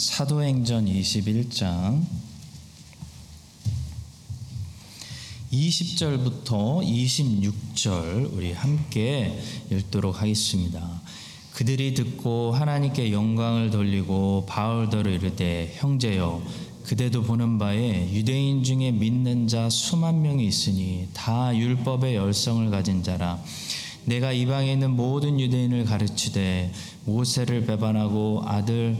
사도행전 21장 20절부터 26절 우리 함께 읽도록 하겠습니다. 그들이 듣고 하나님께 영광을 돌리고 바울더러 이르되 형제여 그대도 보는 바에 유대인 중에 믿는 자 수만 명이 있으니 다 율법의 열성을 가진 자라 내가 이방에 있는 모든 유대인을 가르치되 모세를 배반하고 아들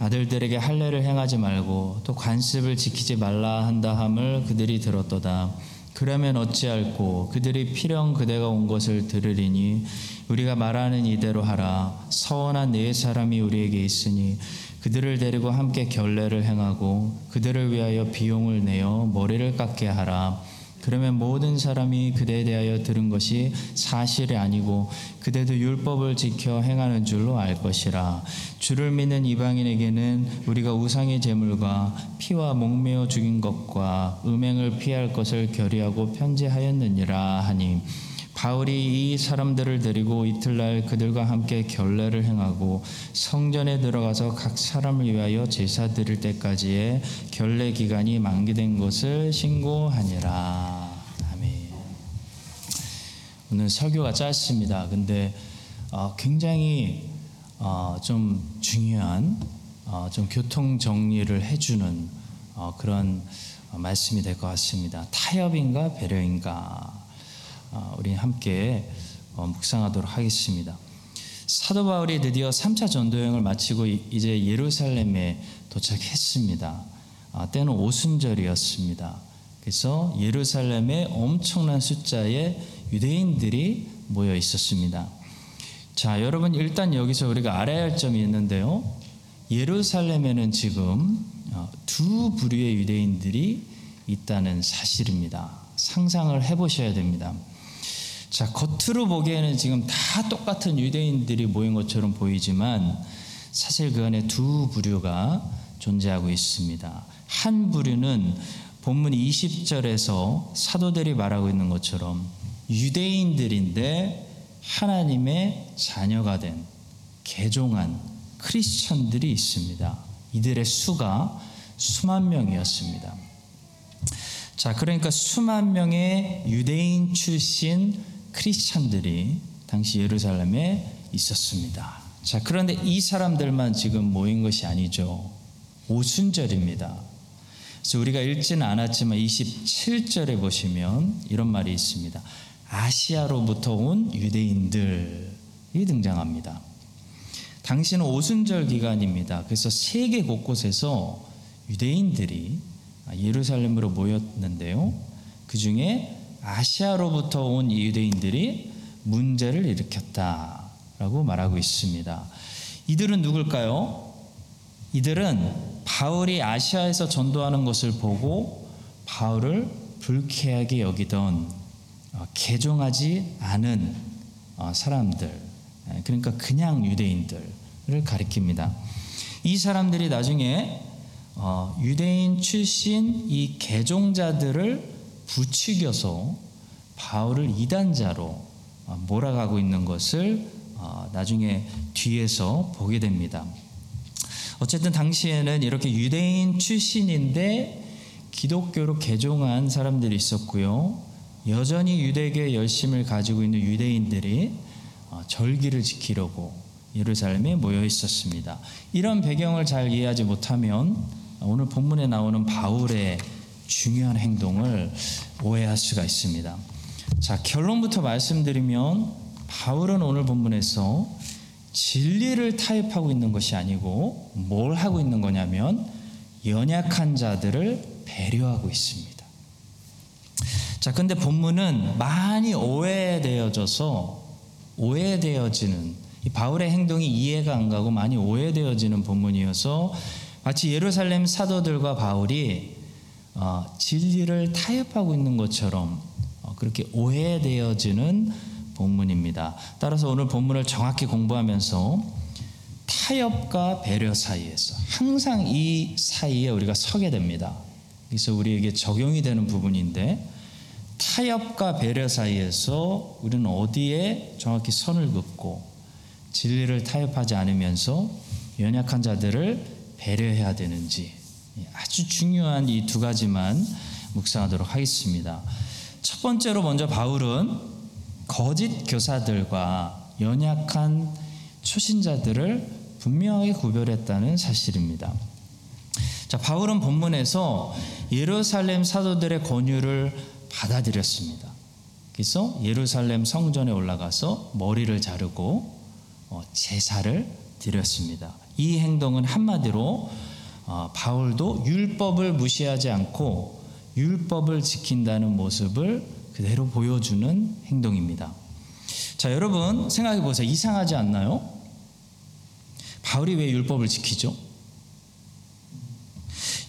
아들들에게 할례를 행하지 말고 또 관습을 지키지 말라 한다 함을 그들이 들었도다. 그러면 어찌할꼬? 그들이 필연 그대가 온 것을 들으리니 우리가 말하는 이대로 하라. 서원한 네 사람이 우리에게 있으니 그들을 데리고 함께 결례를 행하고 그들을 위하여 비용을 내어 머리를 깎게 하라 그러면 모든 사람이 그대에 대하여 들은 것이 사실이 아니고 그대도 율법을 지켜 행하는 줄로 알 것이라. 주를 믿는 이방인에게는 우리가 우상의 제물과 피와 목매어 죽인 것과 음행을 피할 것을 결의하고 편지하였느니라 하니 바울이 이 사람들을 데리고 이틀날 그들과 함께 결례를 행하고 성전에 들어가서 각 사람을 위하여 제사 드릴 때까지의 결례 기간이 만기된 것을 신고하니라. 아멘. 오늘 설교가 짧습니다. 근데 어, 굉장히 어, 좀 중요한 어, 좀 교통 정리를 해주는 그런 말씀이 될 것 같습니다. 타협인가 배려인가 어, 우리 함께 어, 묵상하도록 하겠습니다. 사도 바울이 드디어 3차 전도 여행을 마치고 이제 예루살렘에 도착했습니다. 아, 때는 오순절이었습니다. 그래서 예루살렘에 엄청난 숫자의 유대인들이 모여 있었습니다. 자, 여러분 일단 여기서 우리가 알아야 할 점이 있는데요. 예루살렘에는 지금 어, 두 부류의 유대인들이 있다는 사실입니다. 상상을 해보셔야 됩니다. 자, 겉으로 보기에는 지금 다 똑같은 유대인들이 모인 것처럼 보이지만 사실 그 안에 두 부류가 존재하고 있습니다. 한 부류는 본문 20절에서 사도들이 말하고 있는 것처럼 유대인들인데 하나님의 자녀가 된 개종한 크리스천들이 있습니다. 이들의 수가 수만 명이었습니다. 자, 그러니까 수만 명의 유대인 출신 크리스찬들이 당시 예루살렘에 있었습니다. 자, 그런데 이 사람들만 지금 모인 것이 아니죠. 오순절입니다. 그래서 우리가 읽지는 않았지만 27절에 보시면 이런 말이 있습니다. 아시아로부터 온 유대인들이 등장합니다. 당시는 오순절 기간입니다. 그래서 세계 곳곳에서 유대인들이 예루살렘으로 모였는데요. 그 중에 아시아로부터 온 유대인들이 문제를 일으켰다라고 말하고 있습니다. 이들은 누굴까요? 이들은 바울이 아시아에서 전도하는 것을 보고 바울을 불쾌하게 여기던 어, 개종하지 않은 어, 사람들, 예, 그러니까 그냥 유대인들을 가리킵니다. 이 사람들이 나중에 어, 유대인 출신 이 개종자들을 부추겨서 바울을 이단자로 어, 몰아가고 있는 것을 어, 나중에 뒤에서 보게 됩니다. 어쨌든 당시에는 이렇게 유대인 출신인데 기독교로 개종한 사람들이 있었고요. 여전히 유대교의 열심을 가지고 있는 유대인들이 어, 절기를 지키려고 예루살렘에 모여 있었습니다. 이런 배경을 잘 이해하지 못하면 오늘 본문에 나오는 바울의 중요한 행동을 오해할 수가 있습니다. 자, 결론부터 말씀드리면 바울은 오늘 본문에서 진리를 타협하고 있는 것이 아니고 뭘 하고 있는 거냐면 연약한 자들을 배려하고 있습니다. 자, 근데 본문은 많이 오해되어져서 오해되어지는 이 바울의 행동이 이해가 안 가고 많이 오해되어지는 본문이어서 마치 예루살렘 사도들과 바울이 어, 진리를 타협하고 있는 것처럼 어, 그렇게 오해되어지는 본문입니다. 따라서 오늘 본문을 정확히 공부하면서 타협과 배려 사이에서 항상 이 사이에 우리가 서게 됩니다. 그래서 우리에게 적용이 되는 부분인데 타협과 배려 사이에서 우리는 어디에 정확히 선을 긋고 진리를 타협하지 않으면서 연약한 자들을 배려해야 되는지 예, 아주 중요한 이 두 가지만 묵상하도록 하겠습니다. 첫 번째로 먼저 바울은 거짓 교사들과 연약한 초신자들을 분명하게 구별했다는 사실입니다. 자, 바울은 본문에서 예루살렘 사도들의 권유를 받아들였습니다. 그래서 예루살렘 성전에 올라가서 머리를 자르고 어, 제사를 드렸습니다. 이 행동은 한마디로 어, 바울도 율법을 무시하지 않고 율법을 지킨다는 모습을 그대로 보여주는 행동입니다. 자, 여러분 생각해 보세요. 이상하지 않나요? 바울이 왜 율법을 지키죠?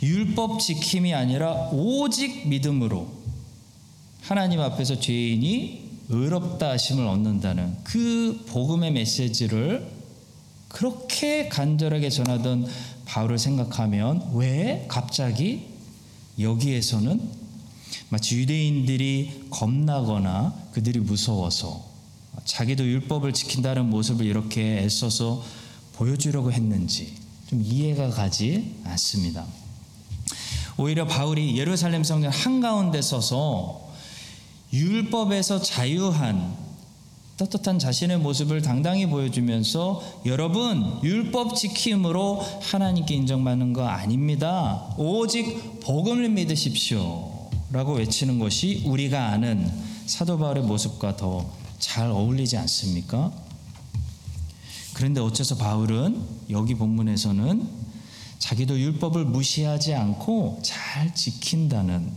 율법 지킴이 아니라 오직 믿음으로 하나님 앞에서 죄인이 의롭다 하심을 얻는다는 그 복음의 메시지를 그렇게 간절하게 전하던 바울을 생각하면 왜 갑자기 여기에서는 마치 유대인들이 겁나거나 그들이 무서워서 자기도 율법을 지킨다는 모습을 이렇게 애써서 보여주려고 했는지 좀 이해가 가지 않습니다. 오히려 바울이 예루살렘 성전 한가운데 서서 율법에서 자유한 떳떳한 자신의 모습을 당당히 보여주면서 여러분 율법 지킴으로 하나님께 인정받는 거 아닙니다. 오직 복음을 믿으십시오. 라고 외치는 것이 우리가 아는 사도 바울의 모습과 더 잘 어울리지 않습니까? 그런데 어째서 바울은 여기 본문에서는 자기도 율법을 무시하지 않고 잘 지킨다는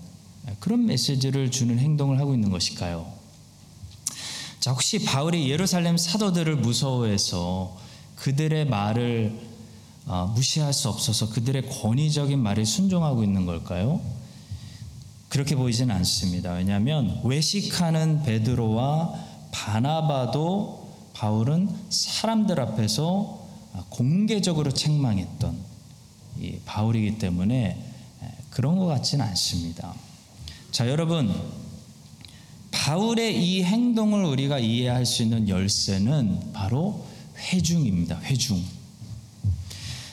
그런 메시지를 주는 행동을 하고 있는 것일까요? 자, 혹시 바울이 예루살렘 사도들을 무서워해서 그들의 말을 어, 무시할 수 없어서 그들의 권위적인 말에 순종하고 있는 걸까요? 그렇게 보이지는 않습니다. 왜냐하면 외식하는 베드로와 바나바도 바울은 사람들 앞에서 공개적으로 책망했던 바울이기 때문에 그런 것 같지는 않습니다. 자, 여러분, 바울의 이 행동을 우리가 이해할 수 있는 열쇠는 바로 회중입니다. 회중.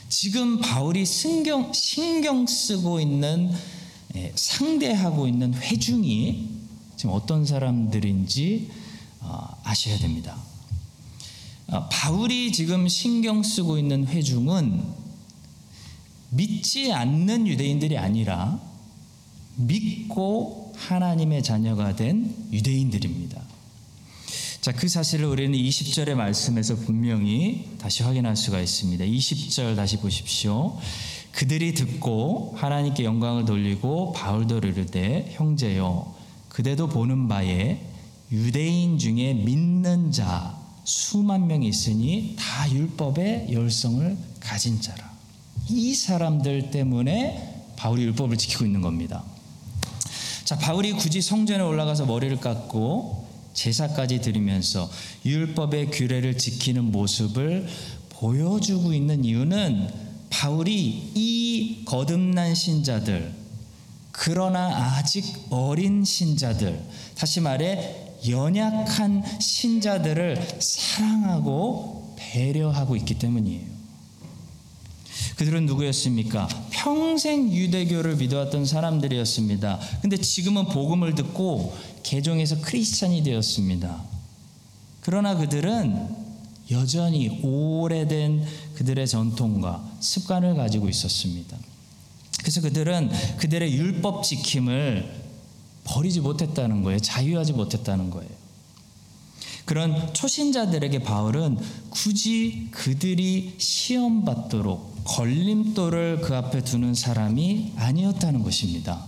지금 바울이 신경, 신경 쓰고 있는 예, 상대하고 있는 회중이 지금 어떤 사람들인지 어, 아셔야 됩니다. 어, 바울이 지금 신경 쓰고 있는 회중은 믿지 않는 유대인들이 아니라 믿고 하나님의 자녀가 된 유대인들입니다. 자, 그 사실을 우리는 20절의 말씀에서 분명히 다시 확인할 수가 있습니다. 20절 다시 보십시오. 그들이 듣고 하나님께 영광을 돌리고 바울도 이르되 형제여 그대도 보는 바에 유대인 중에 믿는 자 수만 명이 있으니 다 율법의 열성을 가진 자라. 이 사람들 때문에 바울이 율법을 지키고 있는 겁니다. 자, 바울이 굳이 성전에 올라가서 머리를 깎고 제사까지 드리면서 율법의 규례를 지키는 모습을 보여주고 있는 이유는 바울이 이 거듭난 신자들, 그러나 아직 어린 신자들, 다시 말해 연약한 신자들을 사랑하고 배려하고 있기 때문이에요. 그들은 누구였습니까? 평생 유대교를 믿어왔던 사람들이었습니다. 근데 지금은 복음을 듣고 개종해서 크리스찬이 되었습니다. 그러나 그들은 여전히 오래된 그들의 전통과 습관을 가지고 있었습니다. 그래서 그들은 그들의 율법 지킴을 버리지 못했다는 거예요. 자유하지 못했다는 거예요. 그런 초신자들에게 바울은 굳이 그들이 시험 받도록 걸림돌을 그 앞에 두는 사람이 아니었다는 것입니다.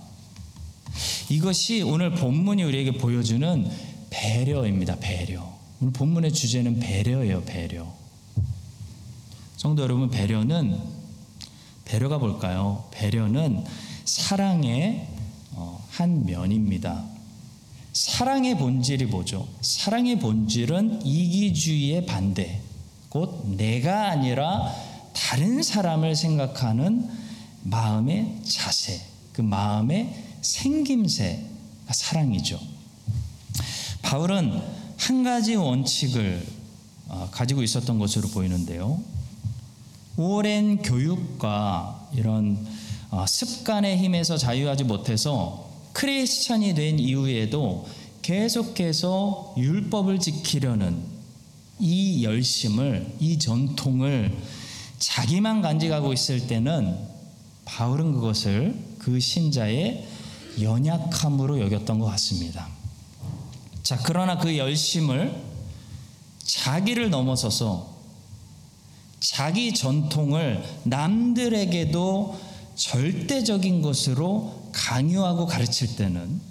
이것이 오늘 본문이 우리에게 보여주는 배려입니다. 배려. 오늘 본문의 주제는 배려예요. 배려. 성도 여러분, 배려는 배려가 뭘까요? 배려는 사랑의 어, 한 면입니다. 사랑의 본질이 뭐죠? 사랑의 본질은 이기주의의 반대. 곧 내가 아니라 다른 사람을 생각하는 마음의 자세, 그 마음의 생김새가 사랑이죠. 바울은 한 가지 원칙을 어, 가지고 있었던 것으로 보이는데요. 오랜 교육과 이런 어, 습관의 힘에서 자유하지 못해서 크리스천이 된 이후에도 계속해서 율법을 지키려는 이 열심을, 이 전통을 자기만 간직하고 있을 때는 바울은 그것을 그 신자의 연약함으로 여겼던 것 같습니다. 자, 그러나 그 열심을 자기를 넘어서서 자기 전통을 남들에게도 절대적인 것으로 강요하고 가르칠 때는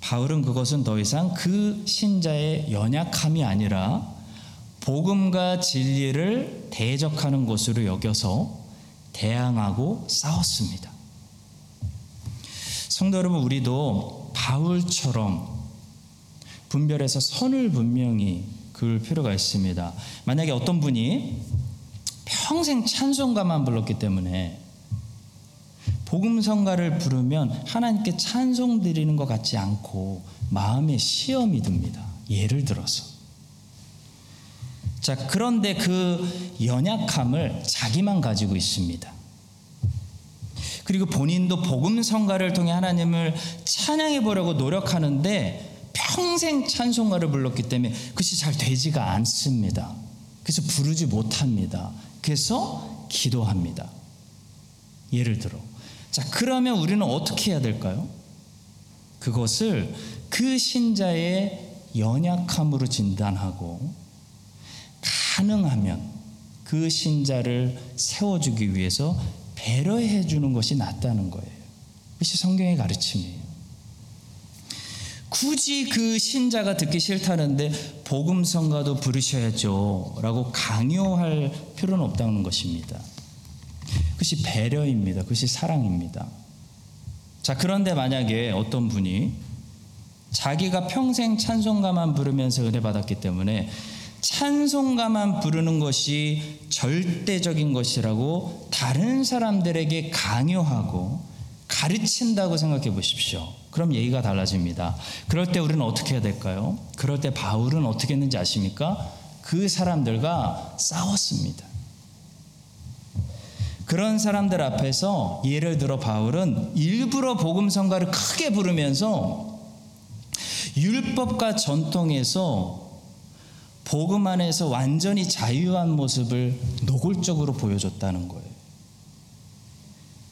바울은 그것은 더 이상 그 신자의 연약함이 아니라 복음과 진리를 대적하는 것으로 여겨서 대항하고 싸웠습니다. 성도 여러분, 우리도 바울처럼 분별해서 선을 분명히 그을 필요가 있습니다. 만약에 어떤 분이 평생 찬송가만 불렀기 때문에 복음 성가를 부르면 하나님께 찬송 드리는 것 같지 않고 마음에 시험이 듭니다. 예를 들어서. 자, 그런데 그 연약함을 자기만 가지고 있습니다. 그리고 본인도 복음 성가를 통해 하나님을 찬양해 보려고 노력하는데 평생 찬송가를 불렀기 때문에 그것이 잘 되지가 않습니다. 그래서 부르지 못합니다. 그래서 기도합니다. 예를 들어. 자, 그러면 우리는 어떻게 해야 될까요? 그것을 그 신자의 연약함으로 진단하고 가능하면 그 신자를 세워주기 위해서 배려해 주는 것이 낫다는 거예요. 그것이 성경의 가르침이에요. 굳이 그 신자가 듣기 싫다는데 복음 성가도 부르셔야죠. 라고 강요할 필요는 없다는 것입니다. 그것이 배려입니다. 그것이 사랑입니다. 자, 그런데 만약에 어떤 분이 자기가 평생 찬송가만 부르면서 은혜 받았기 때문에 찬송가만 부르는 것이 절대적인 것이라고 다른 사람들에게 강요하고 가르친다고 생각해 보십시오. 그럼 얘기가 달라집니다. 그럴 때 우리는 어떻게 해야 될까요? 그럴 때 바울은 어떻게 했는지 아십니까? 그 사람들과 싸웠습니다. 그런 사람들 앞에서 예를 들어 바울은 일부러 복음 성가를 크게 부르면서 율법과 전통에서 복음 안에서 완전히 자유한 모습을 노골적으로 보여줬다는 거예요.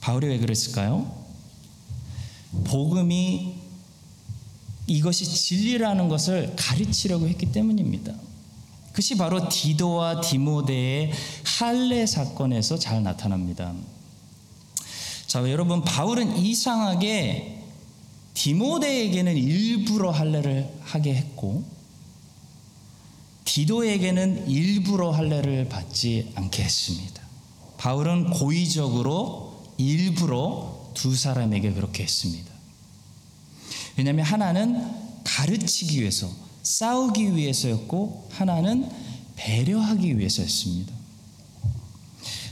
바울이 왜 그랬을까요? 복음이 이것이 진리라는 것을 가르치려고 했기 때문입니다. 그것이 바로 디도와 디모데의 할례 사건에서 잘 나타납니다. 자, 여러분 바울은 이상하게 디모데에게는 일부러 할례를 하게 했고 디도에게는 일부러 할례를 받지 않게 했습니다. 바울은 고의적으로 일부러 두 사람에게 그렇게 했습니다. 왜냐하면 하나는 가르치기 위해서 싸우기 위해서였고 하나는 배려하기 위해서였습니다.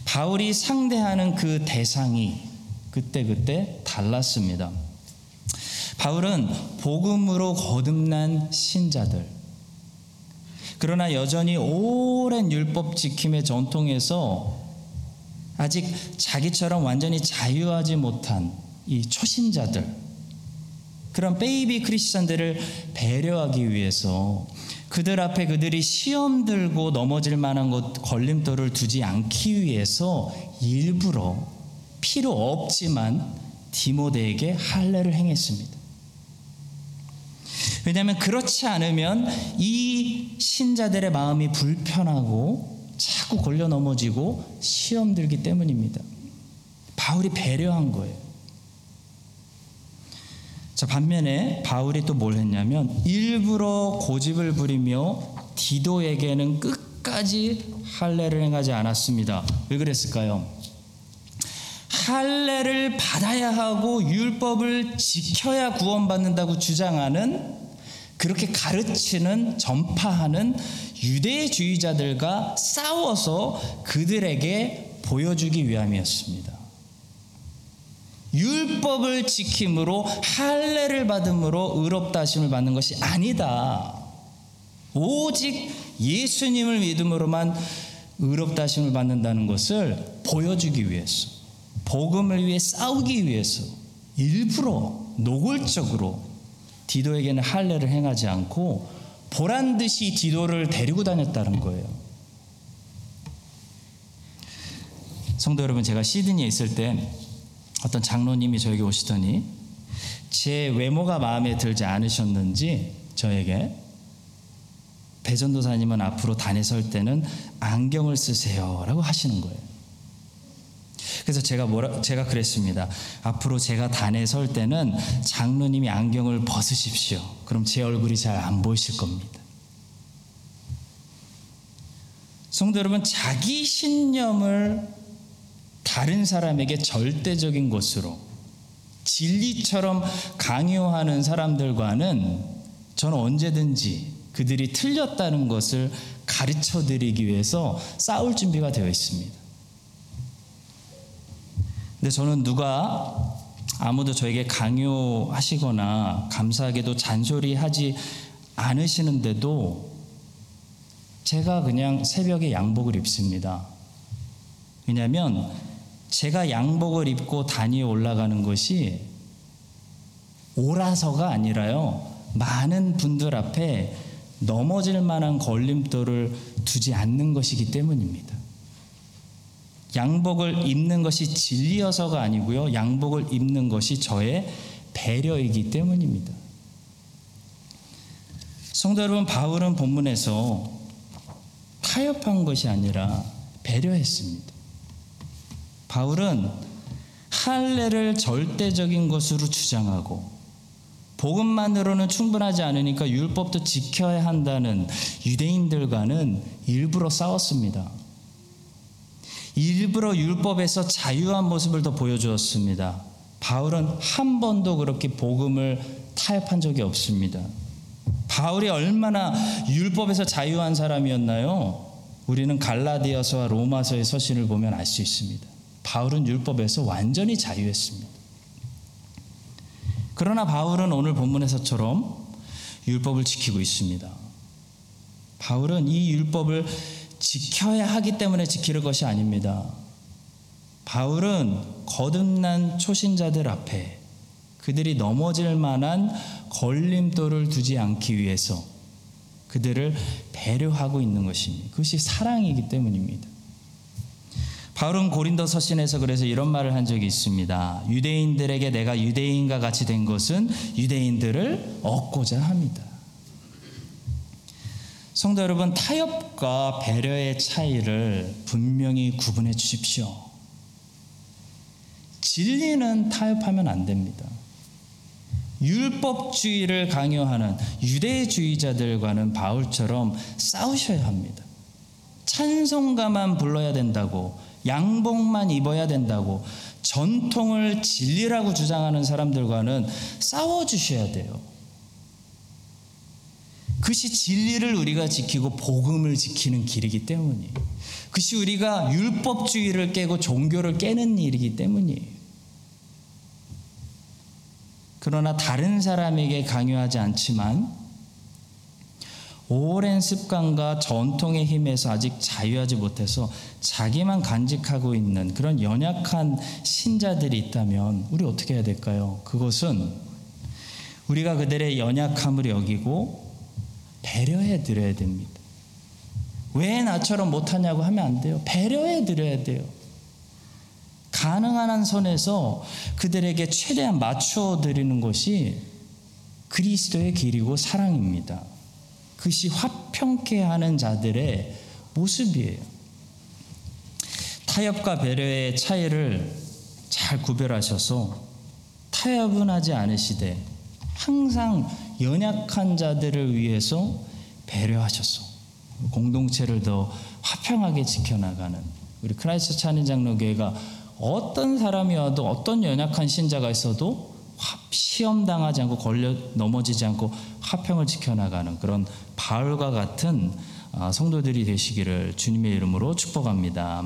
바울이 상대하는 그 대상이 그때그때 달랐습니다. 바울은 복음으로 거듭난 신자들, 그러나 여전히 오랜 율법 지킴의 전통에서 아직 자기처럼 완전히 자유하지 못한 이 초신자들, 그런 베이비 크리스천들을 배려하기 위해서 그들 앞에 그들이 시험 들고 넘어질 만한 것 걸림돌을 두지 않기 위해서 일부러 필요 없지만 디모데에게 할례를 행했습니다. 왜냐하면 그렇지 않으면 이 신자들의 마음이 불편하고 자꾸 걸려 넘어지고 시험 들기 때문입니다. 바울이 배려한 거예요. 자, 반면에 바울이 또 뭘 했냐면 일부러 고집을 부리며 디도에게는 끝까지 할례를 행하지 않았습니다. 왜 그랬을까요? 할례를 받아야 하고 율법을 지켜야 구원받는다고 주장하는 그렇게 가르치는 전파하는 유대주의자들과 싸워서 그들에게 보여주기 위함이었습니다. 율법을 지킴으로 할례를 받음으로 의롭다 하심을 받는 것이 아니다. 오직 예수님을 믿음으로만 의롭다심을 받는다는 것을 보여주기 위해서 복음을 위해 싸우기 위해서 일부러 노골적으로 디도에게는 할례를 행하지 않고 보란 듯이 디도를 데리고 다녔다는 거예요. 성도 여러분, 제가 시드니에 있을 때 어떤 장로님이 저에게 오시더니 제 외모가 마음에 들지 않으셨는지 저에게 배전도사님은 앞으로 단에 설 때는 안경을 쓰세요라고 하시는 거예요. 그래서 제가 뭐라 제가 그랬습니다. 앞으로 제가 단에 설 때는 장로님이 안경을 벗으십시오. 그럼 제 얼굴이 잘 안 보이실 겁니다. 성도 여러분, 자기 신념을 다른 사람에게 절대적인 것으로 진리처럼 강요하는 사람들과는 저는 언제든지 그들이 틀렸다는 것을 가르쳐 드리기 위해서 싸울 준비가 되어 있습니다. 근데 저는 누가 아무도 저에게 강요하시거나 감사하게도 잔소리하지 않으시는데도 제가 그냥 새벽에 양복을 입습니다. 왜냐하면 제가 양복을 입고 단위에 올라가는 것이 오라서가 아니라요. 많은 분들 앞에 넘어질 만한 걸림돌을 두지 않는 것이기 때문입니다. 양복을 입는 것이 진리여서가 아니고요. 양복을 입는 것이 저의 배려이기 때문입니다. 성도 여러분, 바울은 본문에서 타협한 것이 아니라 배려했습니다. 바울은 할례를 절대적인 것으로 주장하고 복음만으로는 충분하지 않으니까 율법도 지켜야 한다는 유대인들과는 일부러 싸웠습니다. 일부러 율법에서 자유한 모습을 더 보여주었습니다. 바울은 한 번도 그렇게 복음을 타협한 적이 없습니다. 바울이 얼마나 율법에서 자유한 사람이었나요? 우리는 갈라디아서와 로마서의 서신을 보면 알 수 있습니다. 바울은 율법에서 완전히 자유했습니다. 그러나 바울은 오늘 본문에서처럼 율법을 지키고 있습니다. 바울은 이 율법을 지켜야 하기 때문에 지키는 것이 아닙니다. 바울은 거듭난 초신자들 앞에 그들이 넘어질 만한 걸림돌을 두지 않기 위해서 그들을 배려하고 있는 것입니다. 그것이 사랑이기 때문입니다. 바울은 고린도 서신에서 그래서 이런 말을 한 적이 있습니다. 유대인들에게 내가 유대인과 같이 된 것은 유대인들을 얻고자 합니다. 성도 여러분, 타협과 배려의 차이를 분명히 구분해 주십시오. 진리는 타협하면 안 됩니다. 율법주의를 강요하는 유대주의자들과는 바울처럼 싸우셔야 합니다. 찬송가만 불러야 된다고, 양복만 입어야 된다고, 전통을 진리라고 주장하는 사람들과는 싸워 주셔야 돼요. 그것이 진리를 우리가 지키고 복음을 지키는 길이기 때문이에요. 그것이 우리가 율법주의를 깨고 종교를 깨는 일이기 때문이에요. 그러나 다른 사람에게 강요하지 않지만 오랜 습관과 전통의 힘에서 아직 자유하지 못해서 자기만 간직하고 있는 그런 연약한 신자들이 있다면 우리 어떻게 해야 될까요? 그것은 우리가 그들의 연약함을 여기고 배려해 드려야 됩니다. 왜 나처럼 못하냐고 하면 안 돼요. 배려해 드려야 돼요. 가능한 한 선에서 그들에게 최대한 맞춰 드리는 것이 그리스도의 길이고 사랑입니다. 그것이 화평케 하는 자들의 모습이에요. 타협과 배려의 차이를 잘 구별하셔서 타협은 하지 않으시되 항상 연약한 자들을 위해서 배려하셔서 공동체를 더 화평하게 지켜나가는 우리 크라이스트 찬인 장로교회가 어떤 사람이 와도 어떤 연약한 신자가 있어도 시험 당하지 않고 걸려 넘어지지 않고 화평을 지켜나가는 그런 바울과 같은 성도들이 되시기를 주님의 이름으로 축복합니다.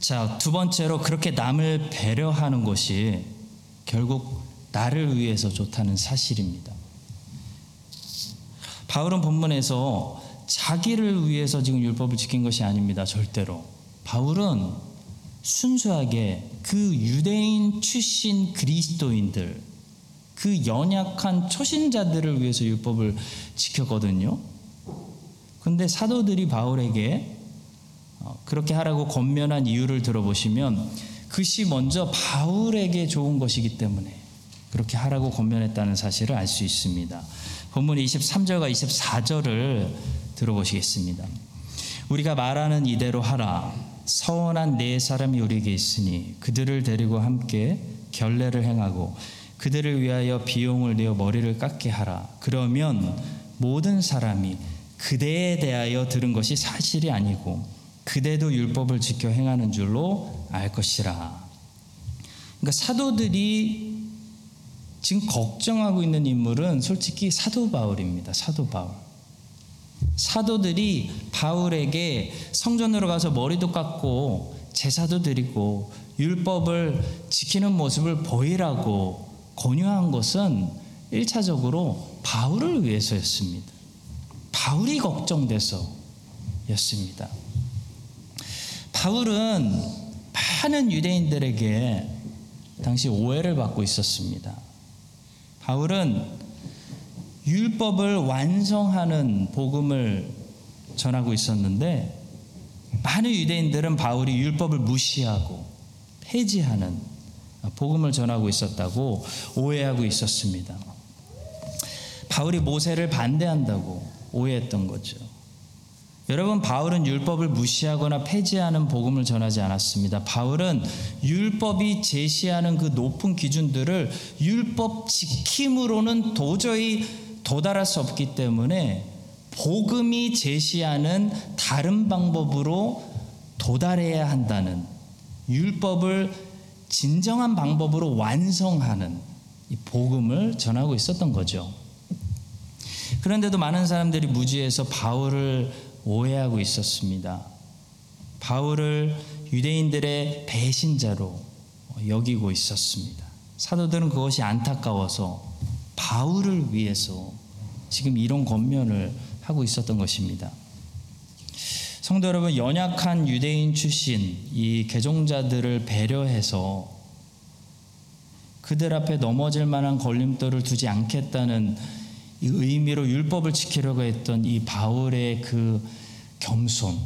자, 두 번째로 그렇게 남을 배려하는 것이 결국 나를 위해서 좋다는 사실입니다. 바울은 본문에서 자기를 위해서 지금 율법을 지킨 것이 아닙니다. 절대로. 바울은 순수하게 그 유대인 출신 그리스도인들, 그 연약한 초신자들을 위해서 율법을 지켰거든요. 근데 사도들이 바울에게 어, 그렇게 하라고 권면한 이유를 들어보시면 그것이 먼저 바울에게 좋은 것이기 때문에 그렇게 하라고 권면했다는 사실을 알 수 있습니다. 본문 23절과 24절을 들어보시겠습니다. 우리가 말하는 이대로 하라. 서원한 네 사람이 우리에게 있으니 그들을 데리고 함께 결례를 행하고 그들을 위하여 비용을 내어 머리를 깎게 하라. 그러면 모든 사람이 그대에 대하여 들은 것이 사실이 아니고 그대도 율법을 지켜 행하는 줄로 알 것이라. 그러니까 사도들이 지금 걱정하고 있는 인물은 솔직히 사도 바울입니다. 사도 바울. 사도들이 바울에게 성전으로 가서 머리도 깎고 제사도 드리고 율법을 지키는 모습을 보이라고 권유한 것은 1차적으로 바울을 위해서였습니다. 바울이 걱정돼서였습니다. 바울은 많은 유대인들에게 당시 오해를 받고 있었습니다. 바울은 율법을 완성하는 복음을 전하고 있었는데 많은 유대인들은 바울이 율법을 무시하고 폐지하는 복음을 전하고 있었다고 오해하고 있었습니다. 바울이 모세를 반대한다고 오해했던 거죠. 여러분, 바울은 율법을 무시하거나 폐지하는 복음을 전하지 않았습니다. 바울은 율법이 제시하는 그 높은 기준들을 율법 지킴으로는 도저히 도달할 수 없기 때문에 복음이 제시하는 다른 방법으로 도달해야 한다는 율법을 진정한 방법으로 완성하는 이 복음을 전하고 있었던 거죠. 그런데도 많은 사람들이 무지해서 바울을 오해하고 있었습니다. 바울을 유대인들의 배신자로 여기고 있었습니다. 사도들은 그것이 안타까워서 바울을 위해서 지금 이런 권면을 하고 있었던 것입니다. 성도 여러분, 연약한 유대인 출신 이 개종자들을 배려해서 그들 앞에 넘어질 만한 걸림돌을 두지 않겠다는 이 의미로 율법을 지키려고 했던 이 바울의 그 겸손,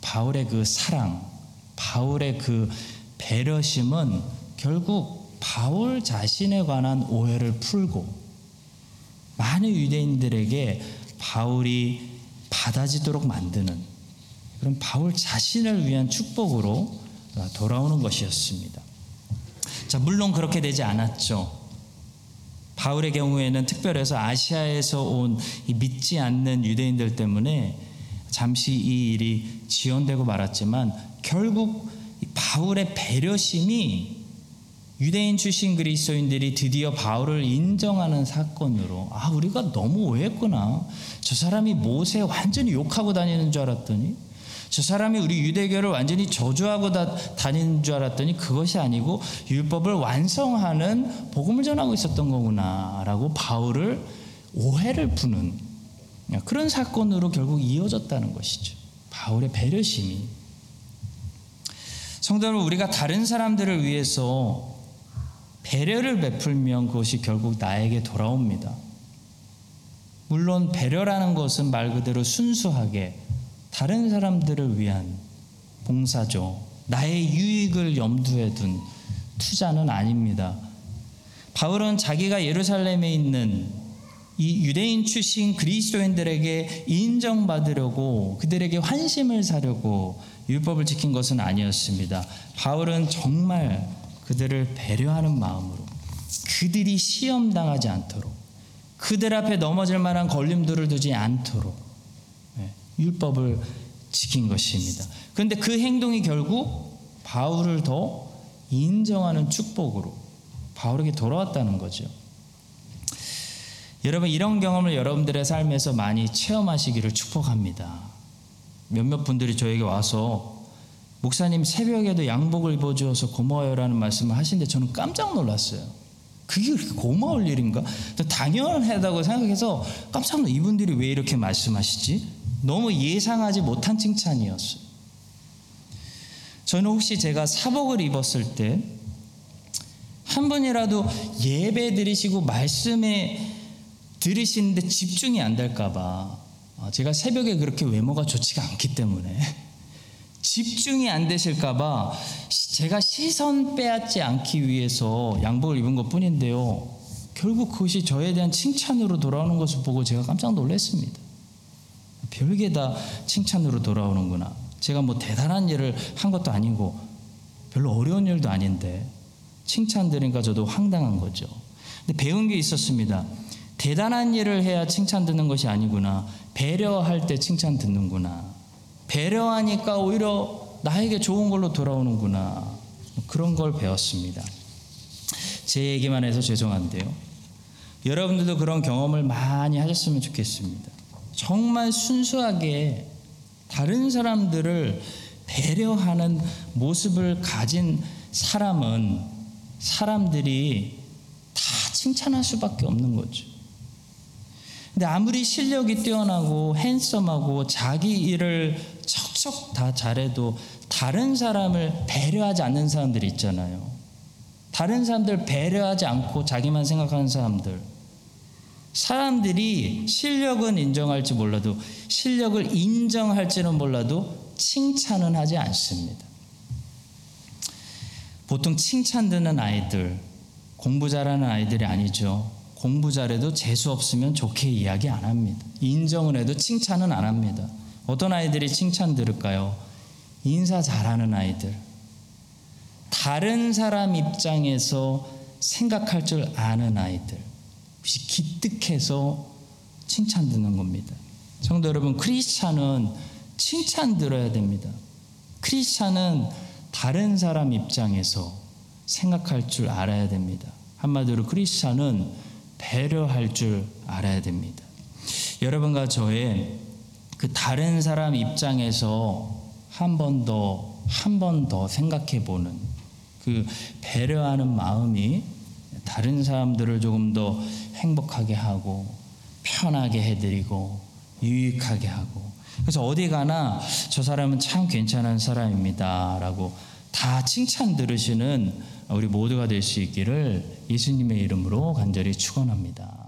바울의 그 사랑, 바울의 그 배려심은 결국 바울 자신에 관한 오해를 풀고 많은 유대인들에게 바울이 받아지도록 만드는 그런 바울 자신을 위한 축복으로 돌아오는 것이었습니다. 자, 물론 그렇게 되지 않았죠. 바울의 경우에는 특별해서 아시아에서 온 믿지 않는 유대인들 때문에 잠시 이 일이 지연되고 말았지만 결국 바울의 배려심이 유대인 출신 그리스도인들이 드디어 바울을 인정하는 사건으로 아 우리가 너무 오해했구나 저 사람이 모세 완전히 욕하고 다니는 줄 알았더니 저 사람이 우리 유대교를 완전히 저주하고 다, 다니는 줄 알았더니 그것이 아니고 율법을 완성하는 복음을 전하고 있었던 거구나라고 바울을 오해를 푸는 그런 사건으로 결국 이어졌다는 것이죠. 바울의 배려심이 성도 여러분 우리가 다른 사람들을 위해서 배려를 베풀면 그것이 결국 나에게 돌아옵니다. 물론 배려라는 것은 말 그대로 순수하게 다른 사람들을 위한 봉사죠. 나의 유익을 염두에 둔 투자는 아닙니다. 바울은 자기가 예루살렘에 있는 이 유대인 출신 그리스도인들에게 인정받으려고 그들에게 환심을 사려고 율법을 지킨 것은 아니었습니다. 바울은 정말 그들을 배려하는 마음으로 그들이 시험당하지 않도록 그들 앞에 넘어질 만한 걸림돌을 두지 않도록 율법을 지킨 것입니다. 그런데 그 행동이 결국 바울을 더 인정하는 축복으로 바울에게 돌아왔다는 거죠. 여러분 이런 경험을 여러분들의 삶에서 많이 체험하시기를 축복합니다. 몇몇 분들이 저에게 와서 목사님 새벽에도 양복을 입어주어서 고마워요라는 말씀을 하시는데 저는 깜짝 놀랐어요. 그게 그렇게 고마울 일인가? 당연하다고 생각해서 깜짝 놀라 이분들이 왜 이렇게 말씀하시지? 너무 예상하지 못한 칭찬이었어요. 저는 혹시 제가 사복을 입었을 때 한 번이라도 예배 드리시고 말씀에 들으시는데 집중이 안 될까봐 제가 새벽에 그렇게 외모가 좋지가 않기 때문에 집중이 안 되실까봐 제가 시선 빼앗지 않기 위해서 양복을 입은 것 뿐인데요. 결국 그것이 저에 대한 칭찬으로 돌아오는 것을 보고 제가 깜짝 놀랐습니다. 별게 다 칭찬으로 돌아오는구나. 제가 뭐 대단한 일을 한 것도 아니고 별로 어려운 일도 아닌데 칭찬 들으니까 저도 황당한 거죠. 근데 배운 게 있었습니다. 대단한 일을 해야 칭찬 듣는 것이 아니구나. 배려할 때 칭찬 듣는구나. 배려하니까 오히려 나에게 좋은 걸로 돌아오는구나. 그런 걸 배웠습니다. 제 얘기만 해서 죄송한데요. 여러분들도 그런 경험을 많이 하셨으면 좋겠습니다. 정말 순수하게 다른 사람들을 배려하는 모습을 가진 사람은 사람들이 다 칭찬할 수밖에 없는 거죠. 근데 아무리 실력이 뛰어나고 핸섬하고 자기 일을 척척 다 잘해도 다른 사람을 배려하지 않는 사람들이 있잖아요. 다른 사람들 배려하지 않고 자기만 생각하는 사람들. 사람들이 실력은 인정할지 몰라도 실력을 인정할지는 몰라도 칭찬은 하지 않습니다. 보통 칭찬 듣는 아이들, 공부 잘하는 아이들이 아니죠. 공부 잘해도 재수 없으면 좋게 이야기 안 합니다. 인정을 해도 칭찬은 안 합니다. 어떤 아이들이 칭찬 들을까요? 인사 잘하는 아이들. 다른 사람 입장에서 생각할 줄 아는 아이들. 기특해서 칭찬 듣는 겁니다. 성도 여러분, 크리스찬은 칭찬 들어야 됩니다. 크리스찬은 다른 사람 입장에서 생각할 줄 알아야 됩니다. 한마디로 크리스찬은 배려할 줄 알아야 됩니다. 여러분과 저의 그 다른 사람 입장에서 한 번 더, 한 번 더 생각해 보는 그 배려하는 마음이 다른 사람들을 조금 더 행복하게 하고 편하게 해드리고 유익하게 하고 그래서 어디 가나 저 사람은 참 괜찮은 사람입니다 라고 다 칭찬 들으시는 우리 모두가 될 수 있기를 예수님의 이름으로 간절히 축원합니다.